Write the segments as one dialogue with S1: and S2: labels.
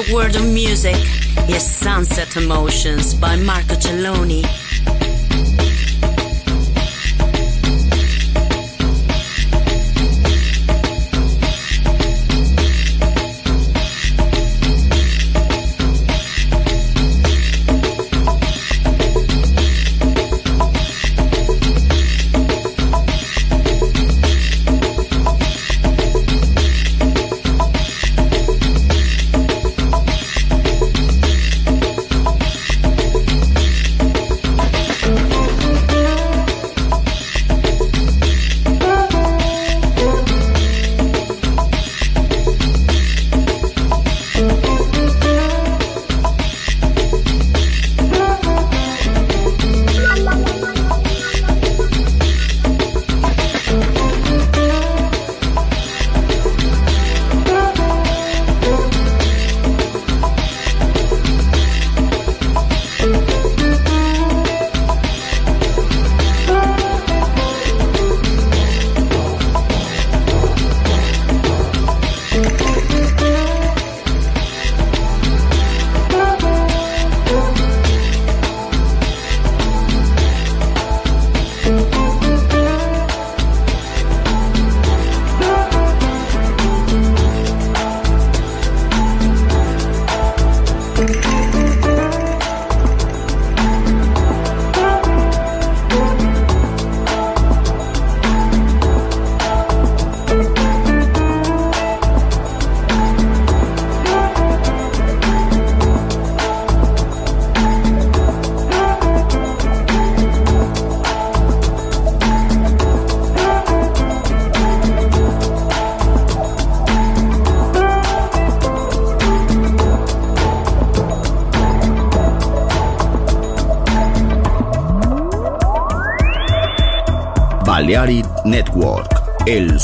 S1: The world of Music is Sunset Emotions by Marco Celloni.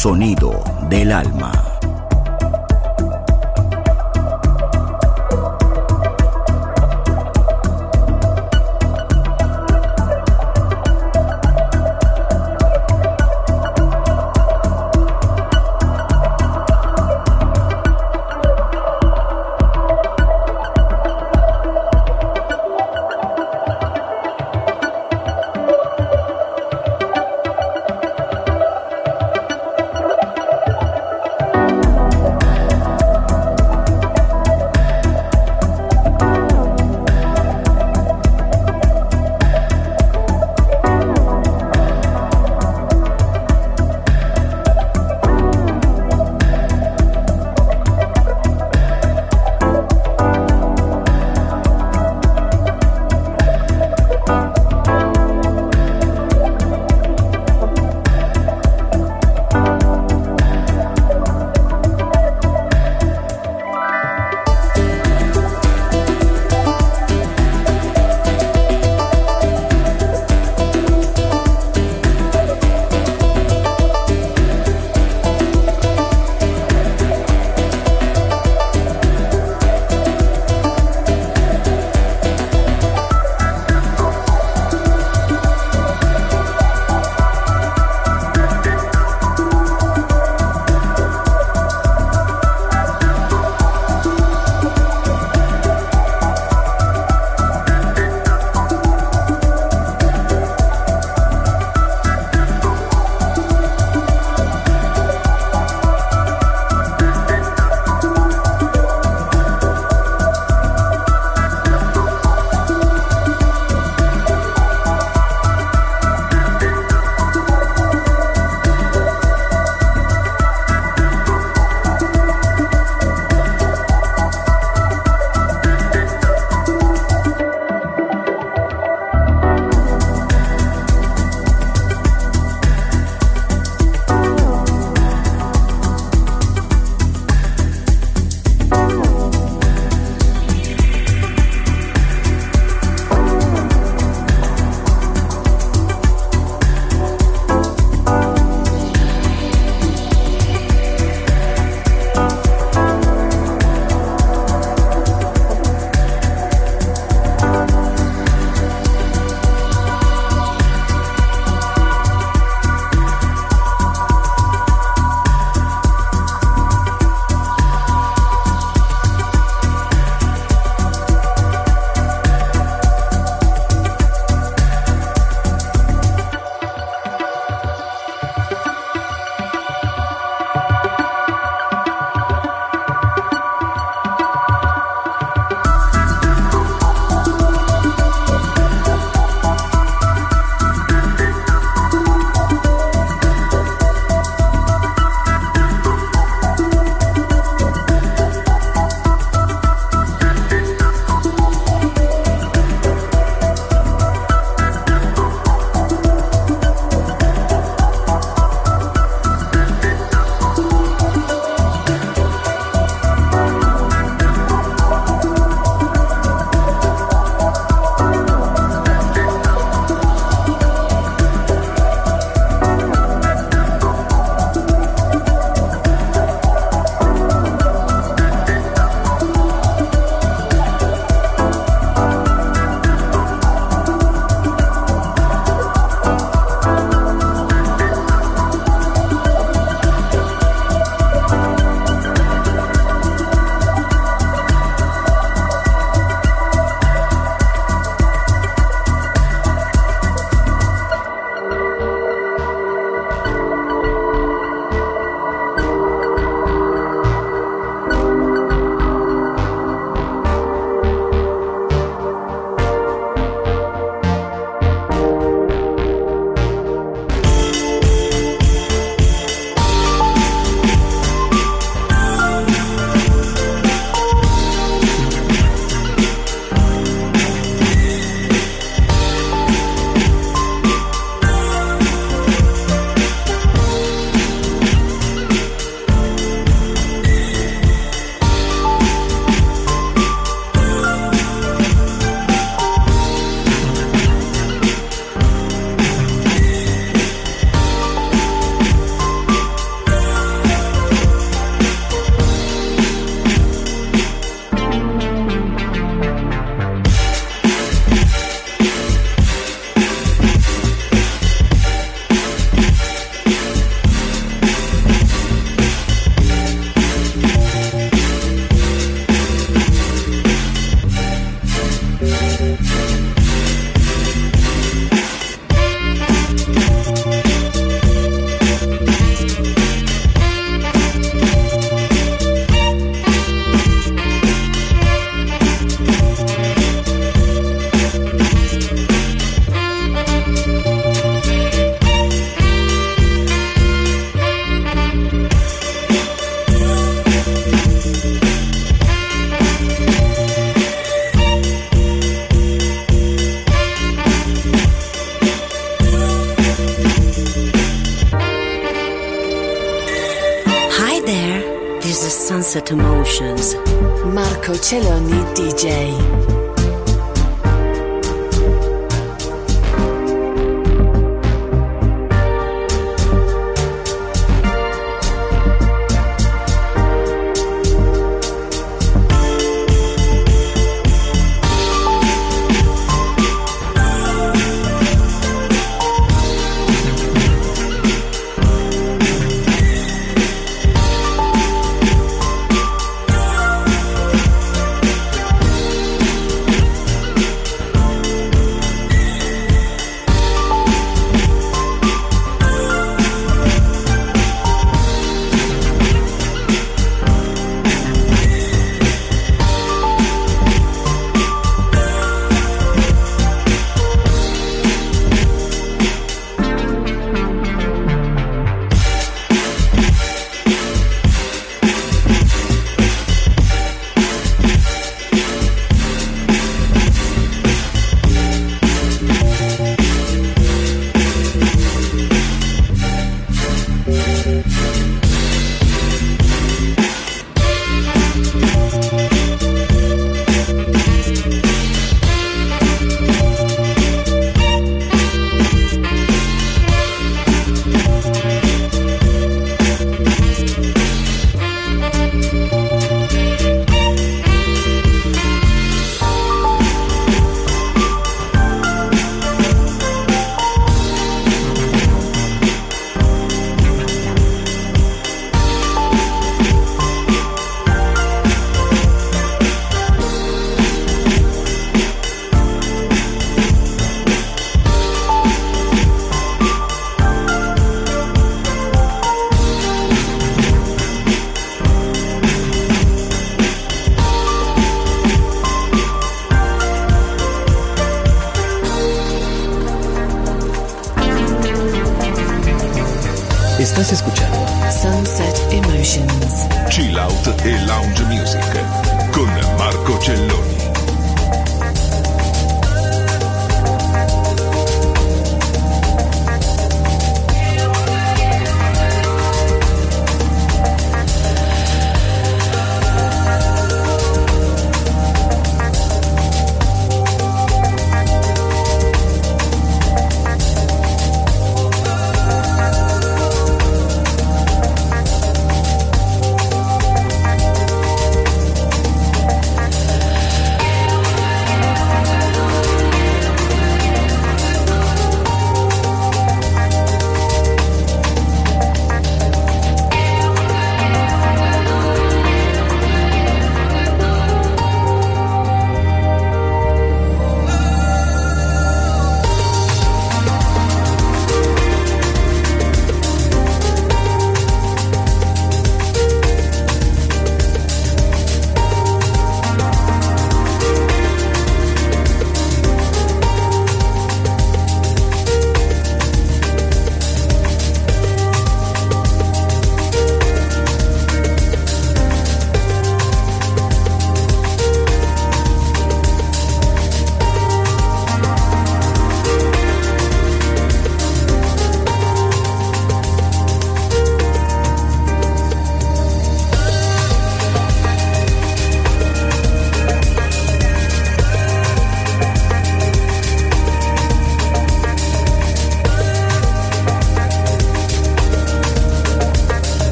S2: Sonido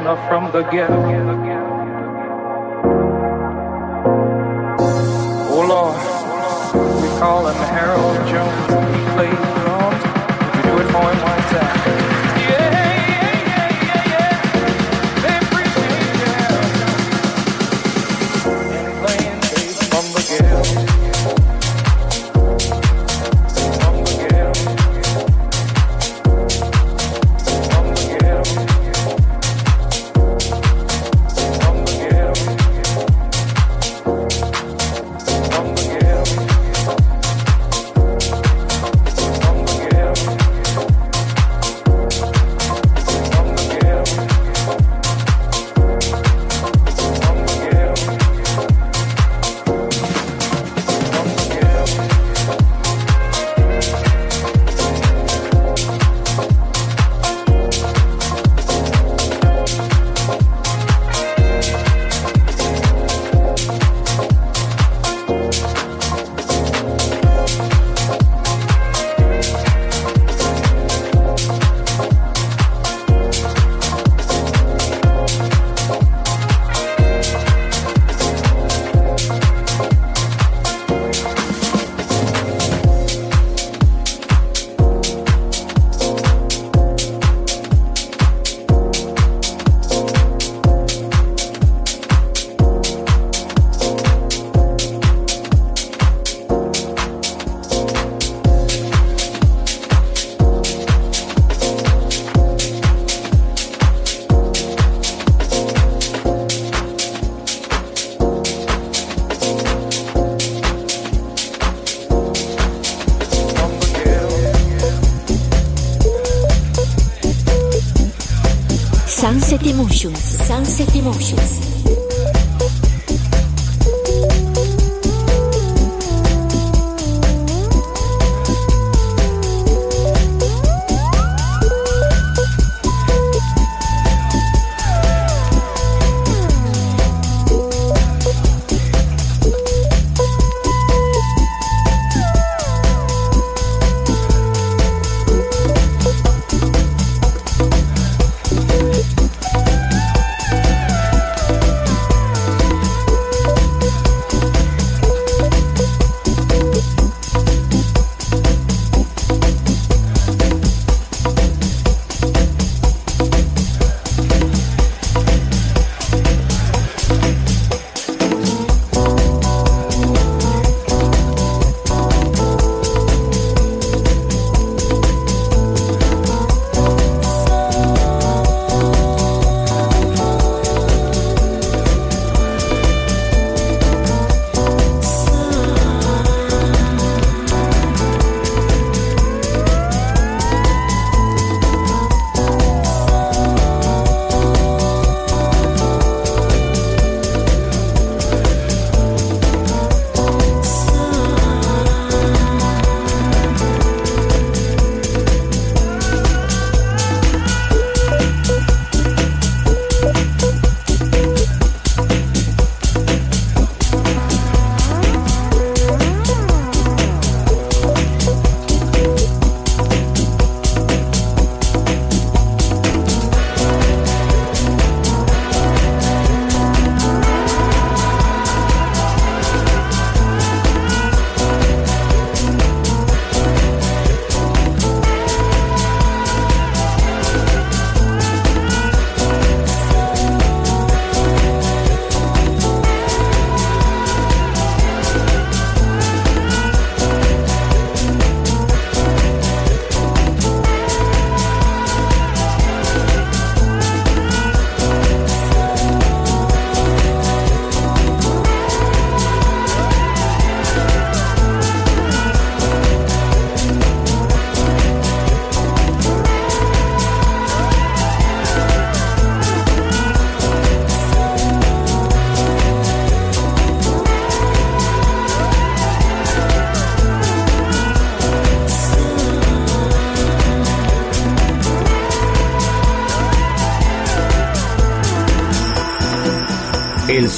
S3: Sinner from the ghetto.